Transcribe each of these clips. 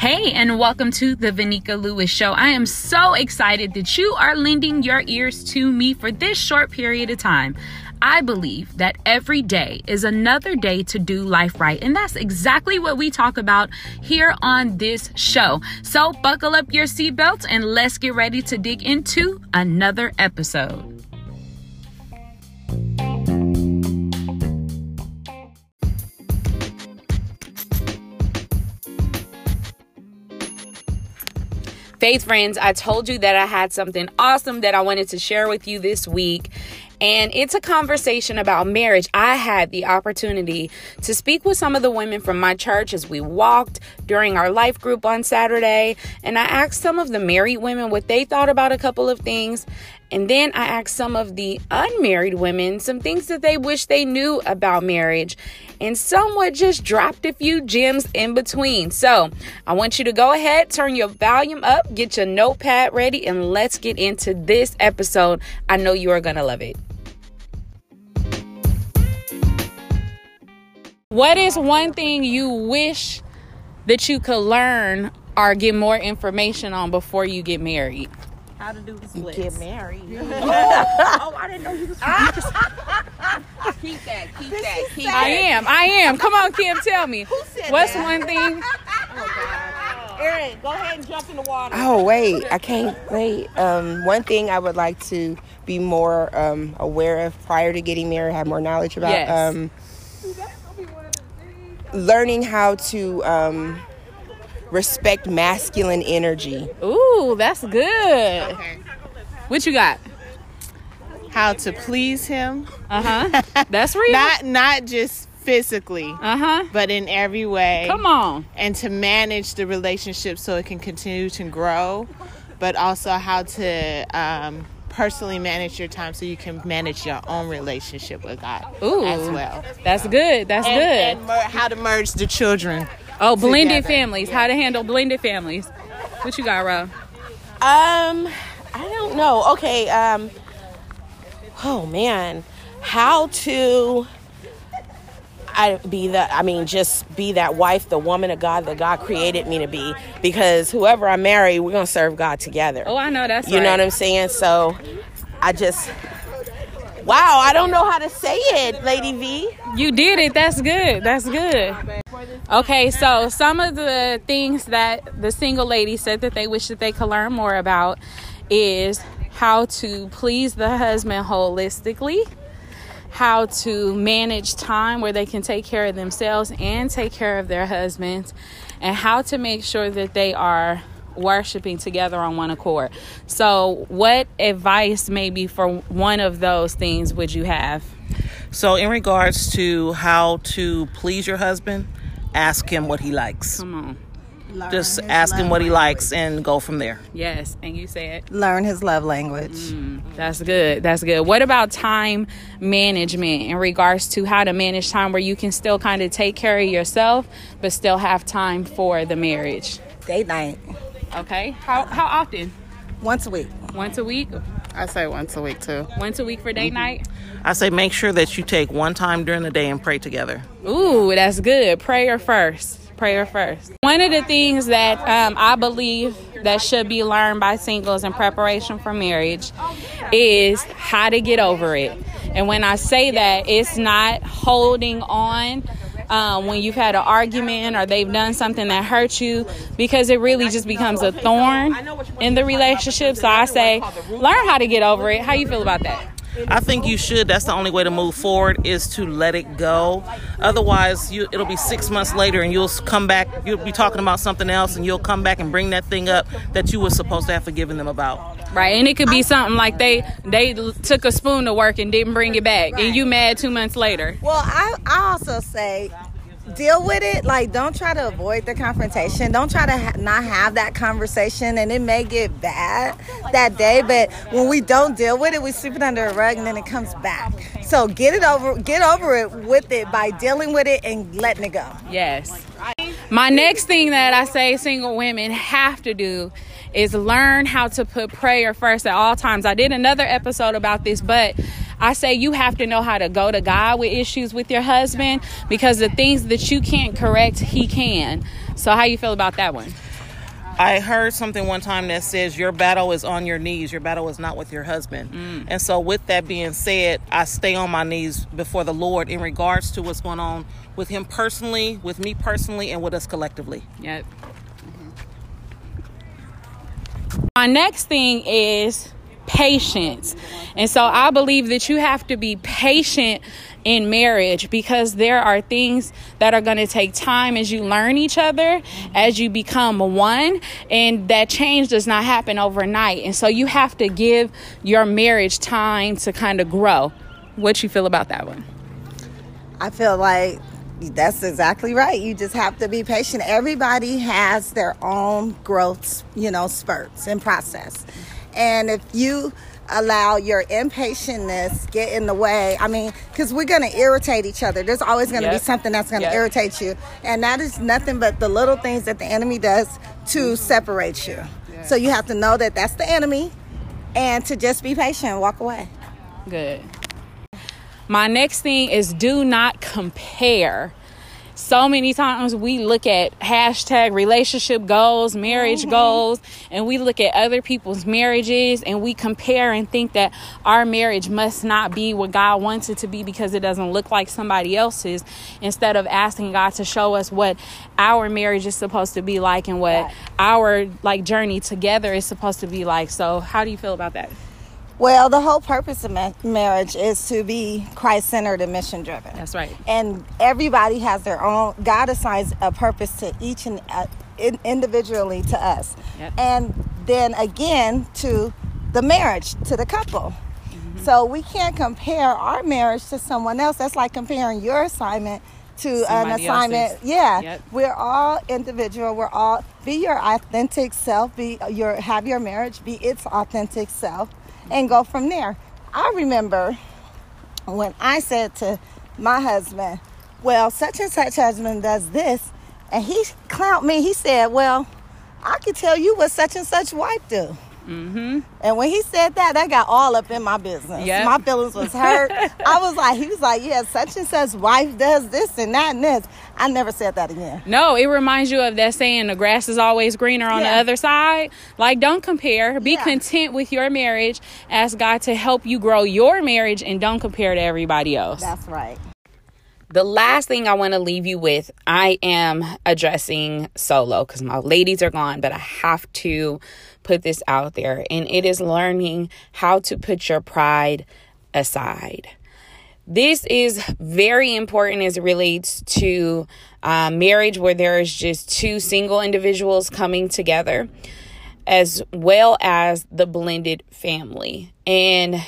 Hey, and welcome to the Vanika Lewis Show. I am so excited that you are lending your ears to me for this short period of time. I believe that every day is another day to do life right. And that's exactly what we talk about here on this show. So buckle up your seatbelts and let's get ready to dig into another episode. Faith friends, I told you that I had something awesome that I wanted to share with you this week. And it's a conversation about marriage. I had the opportunity to speak with some of the women from my church as we walked during our life group on Saturday. And I asked some of the married women what they thought about a couple of things. And then I asked some of the unmarried women some things that they wish they knew about marriage. And somewhat just dropped a few gems in between. So I want you to go ahead, turn your volume up, get your notepad ready, and let's get into this episode. I know you are going to love it. What is one thing you wish that you could learn or get more information on before you get married? How to do the splits. Get married. oh, I didn't know you was. you just- keep that. Keep that. I am. I am. Come on, Kim, tell me. Who said What's that? one thing? Aaron, go ahead and jump in the water. Oh wait, I can't wait. Um, one thing I would like to be more um, aware of prior to getting married, have more knowledge about. Yes. Um, learning how to um, respect masculine energy. Ooh, that's good. What you got? how to please him Uh huh. That's real. not not just physically Uh huh. but in every way Come on. and to manage the relationship so it can continue to grow but also how to um, personally manage your time so you can manage your own relationship with god Ooh. as well That's good. That's and, good. and mer- how to merge the children oh, blended together. families. How to handle blended families. What you got, Rob? Um, I don't know. Okay. Um, oh man, how to. I be the I mean just be that wife, the woman of God that God created me to be because whoever I marry, we're going to serve God together. Oh, I know that's You right. know what I'm saying? So I just Wow, I don't know how to say it, Lady V. You did it. That's good. That's good. Okay, so some of the things that the single lady said that they wish that they could learn more about is how to please the husband holistically, how to manage time where they can take care of themselves and take care of their husbands, and how to make sure that they are worshiping together on one accord. So, what advice maybe for one of those things would you have? So, in regards to how to please your husband, ask him what he likes. Come on. Just ask him what he likes and go from there. Yes, and you said Learn his love language. Mm, that's good. That's good. What about time management in regards to how to manage time where you can still kind of take care of yourself but still have time for the marriage? Date night. Okay. How how often? Once a week. Once a week? i say once a week too Once a week for date mm-hmm. night? I say make sure that you take one time during the day and pray together. Ooh, that's good. Prayer first. Prayer first. One of the things that um, I believe that should be learned by singles in preparation for marriage is how to get over it. And when I say that, it's not holding on um, when you've had an argument or they've done something that hurt you because it really just becomes a thorn in the relationship. So I say, learn how to get over it. How you feel about that? I think you should. That's the only way to move forward is to let it go. Otherwise, you it'll be six months later, and you'll come back. You'll be talking about something else, and you'll come back and bring that thing up that you were supposed to have forgiven them about. Right, and it could be something like they they took a spoon to work and didn't bring it back, and you mad two months later. Well, I, I also say deal with it. Like, don't try to avoid the confrontation. Don't try to ha- not have that conversation, and it may get bad that day. But when we don't deal with it, we sweep it under a rug, and then it comes back. So get it over, get over it with it by dealing with it and letting it go. Yes. My next thing that I say single women have to do is learn how to put prayer first at all times. I did another episode about this, but I say you have to know how to go to God with issues with your husband because the things that you can't correct, he can. So how you feel about that one? I heard something one time that says your battle is on your knees. Your battle is not with your husband. Mm. And so, with that being said, I stay on my knees before the Lord in regards to what's going on with him personally, with me personally, and with us collectively. Yep. My next thing is patience. And so I believe that you have to be patient in marriage because there are things that are going to take time as you learn each other, as you become one, and that change does not happen overnight. And so you have to give your marriage time to kind of grow. What you feel about that one? I feel like that's exactly right. You just have to be patient. Everybody has their own growth, you know, spurts and process. And if you allow your impatientness get in the way, I mean, because we're going to irritate each other. There's always going to Yep. be something that's going to Yep. irritate you. And that is nothing but the little things that the enemy does to separate you. So you have to know that that's the enemy and to just be patient and walk away. Good. My next thing is do not compare. So many times we look at hashtag relationship goals, marriage mm-hmm. goals, and we look at other people's marriages and we compare and think that our marriage must not be what God wants it to be because it doesn't look like somebody else's instead of asking God to show us what our marriage is supposed to be like and what our like journey together is supposed to be like. So, how do you feel about that? Well, the whole purpose of ma- marriage is to be Christ centered and mission driven. That's right. And everybody has their own, God assigns a purpose to each and uh, in, individually to us. Yep. And then again to the marriage, to the couple. Mm-hmm. So we can't compare our marriage to someone else. That's like comparing your assignment to an assignment. else's. Yeah. Yep. We're all individual. We're all be your authentic self. Be your have your marriage be its authentic self, and go from there. I remember when I said to my husband, "Well, such and such husband does this," and he clowned me. He said, "Well, I can tell you what such and such wife do." Mm-hmm. And when he said that, that got all up in my business. Yep. My feelings was hurt. I was like, he was like, "Yeah, such and such wife does this and that and this." I never said that again. No, it reminds you of that saying the grass is always greener on the other side. Like, don't compare. Be Yeah. content with your marriage. Ask God to help you grow your marriage and don't compare to everybody else. That's right. The last thing I want to leave you with, I am addressing solo because my ladies are gone, but I have to put this out there. And it is learning how to put your pride aside. This is very important as it relates to uh, marriage where there is just two single individuals coming together, as well as the blended family. And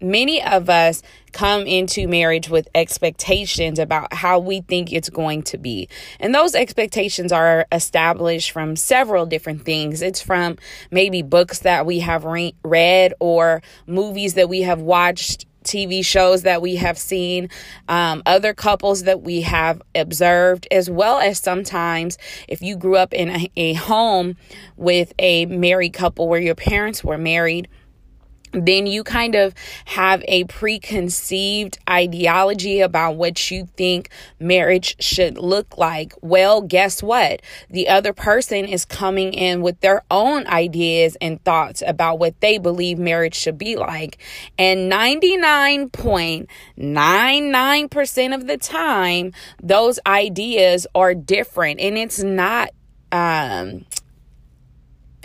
many of us come into marriage with expectations about how we think it's going to be. And those expectations are established from several different things. It's from maybe books that we have re- read or movies that we have watched. TV shows that we have seen, um, other couples that we have observed, as well as sometimes if you grew up in a, a home with a married couple where your parents were married then you kind of have a preconceived ideology about what you think marriage should look like. Well, guess what? The other person is coming in with their own ideas and thoughts about what they believe marriage should be like. And 99.99% of the time, those ideas are different. And it's not, um,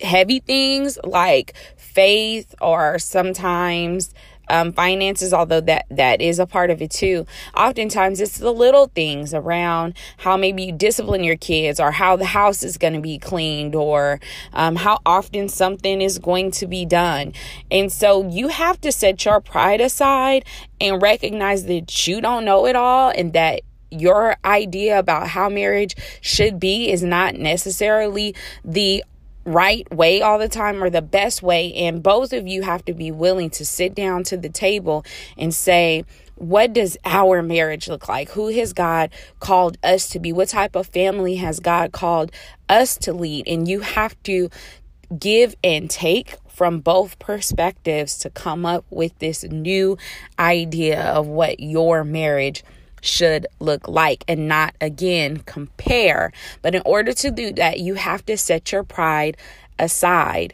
heavy things like faith or sometimes um, finances although that that is a part of it too. Oftentimes it's the little things around how maybe you discipline your kids or how the house is going to be cleaned or um, how often something is going to be done. And so you have to set your pride aside and recognize that you don't know it all and that your idea about how marriage should be is not necessarily the right way all the time or the best way. And both of you have to be willing to sit down to the table and say, what does our marriage look like? Who has God called us to be? What type of family has God called us to lead? And you have to give and take from both perspectives to come up with this new idea of what your marriage should look like and not again compare. But in order to do that, you have to set your pride aside.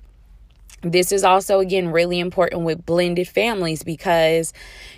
This is also, again, really important with blended families because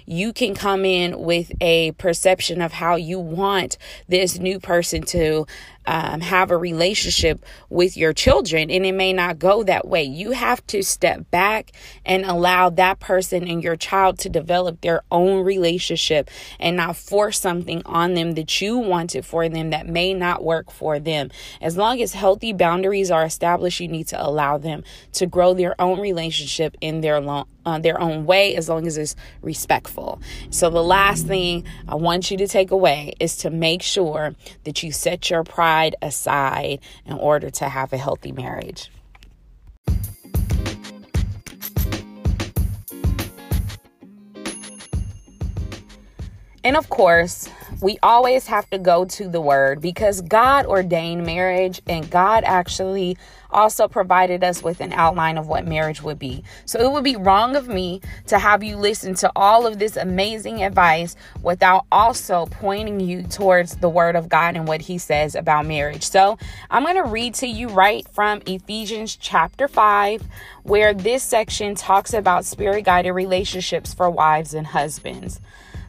you can come in with a perception of how you want this new person to um, have a relationship with your children, and it may not go that way. You have to step back and allow that person and your child to develop their own relationship and not force something on them that you wanted for them that may not work for them. As long as healthy boundaries are established, you need to allow them to grow their own relationship in their long uh, their own way as long as it's respectful. So, the last thing I want you to take away is to make sure that you set your pride aside in order to have a healthy marriage. And of course, we always have to go to the word because God ordained marriage and God actually also provided us with an outline of what marriage would be. So it would be wrong of me to have you listen to all of this amazing advice without also pointing you towards the word of God and what he says about marriage. So I'm going to read to you right from Ephesians chapter 5, where this section talks about spirit guided relationships for wives and husbands.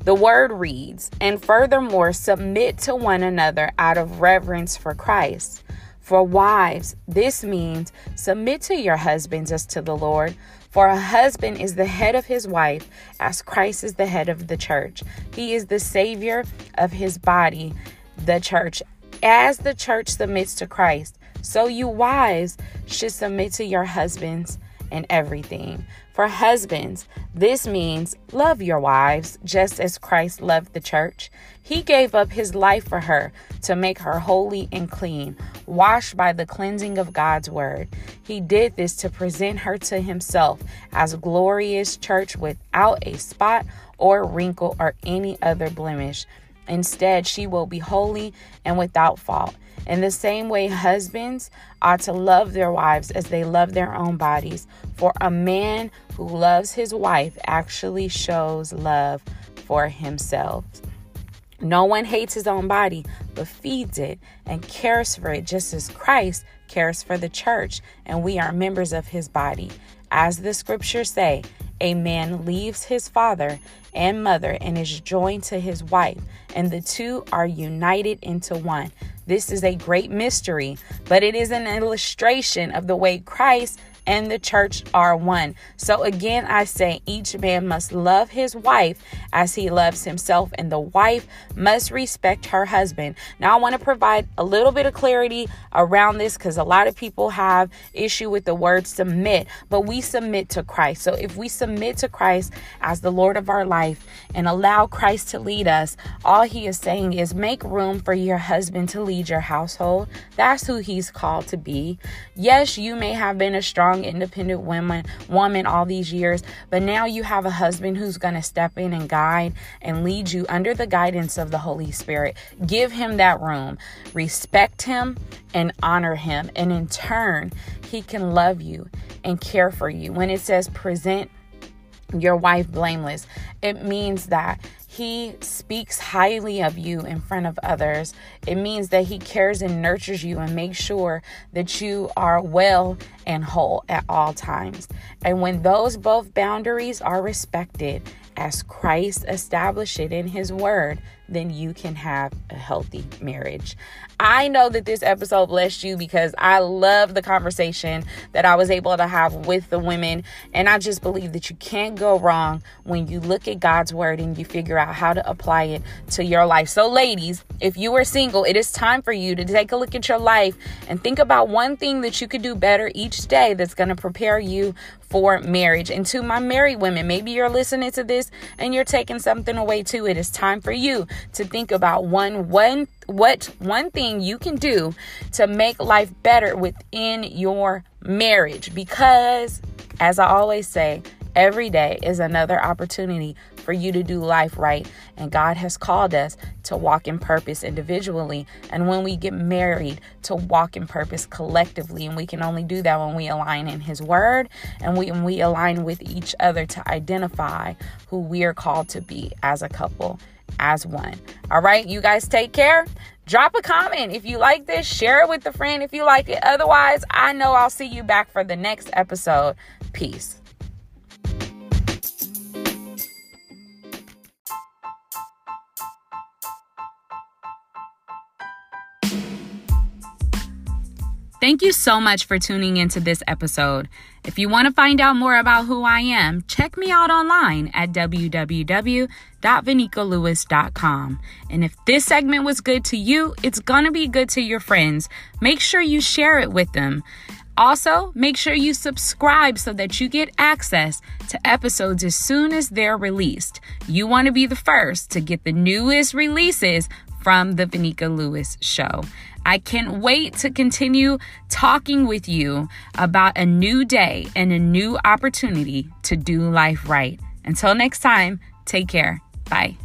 The word reads, and furthermore, submit to one another out of reverence for Christ. For wives, this means submit to your husbands as to the Lord. For a husband is the head of his wife, as Christ is the head of the church. He is the Savior of his body, the church. As the church submits to Christ, so you wives should submit to your husbands in everything. For husbands, this means love your wives just as Christ loved the church. He gave up his life for her to make her holy and clean, washed by the cleansing of God's word. He did this to present her to himself as a glorious church without a spot or wrinkle or any other blemish. Instead, she will be holy and without fault. In the same way, husbands ought to love their wives as they love their own bodies. For a man who loves his wife actually shows love for himself. No one hates his own body, but feeds it and cares for it just as Christ cares for the church, and we are members of his body. As the scriptures say, a man leaves his father and mother and is joined to his wife, and the two are united into one. This is a great mystery, but it is an illustration of the way Christ and the church are one. So again, I say each man must love his wife as he loves himself, and the wife must respect her husband. Now, I want to provide a little bit of clarity around this because a lot of people have issue with the word submit, but we submit to Christ. So if we submit to Christ as the Lord of our life and allow Christ to lead us, all he is saying is make room for your husband to lead your household. That's who he's called to be. Yes, you may have been a strong strong, independent woman, woman all these years, but now you have a husband who's going to step in and guide and lead you under the guidance of the Holy Spirit. Give him that room, respect him, and honor him. And in turn, he can love you and care for you. When it says present your wife blameless, it means that he speaks highly of you in front of others. It means that he cares and nurtures you and makes sure that you are well and whole at all times. And when those both boundaries are respected, as Christ established it in his word, then you can have a healthy marriage. I know that this episode blessed you because I love the conversation that I was able to have with the women. And I just believe that you can't go wrong when you look at God's word and you figure out how to apply it to your life. So, ladies, if you are single, it is time for you to take a look at your life and think about one thing that you could do better each day that's going to prepare you for marriage. And to my married women, maybe you're listening to this and you're taking something away too. It is time for you to think about one one what one thing you can do to make life better within your marriage because as I always say, Every day is another opportunity for you to do life right. And God has called us to walk in purpose individually. And when we get married, to walk in purpose collectively. And we can only do that when we align in His Word and we, when we align with each other to identify who we are called to be as a couple, as one. All right, you guys take care. Drop a comment if you like this, share it with a friend if you like it. Otherwise, I know I'll see you back for the next episode. Peace. Thank you so much for tuning into this episode. If you want to find out more about who I am, check me out online at www.vanikalewis.com. And if this segment was good to you, it's going to be good to your friends. Make sure you share it with them. Also, make sure you subscribe so that you get access to episodes as soon as they're released. You want to be the first to get the newest releases from the Vanika Lewis Show. I can't wait to continue talking with you about a new day and a new opportunity to do life right. Until next time, take care. Bye.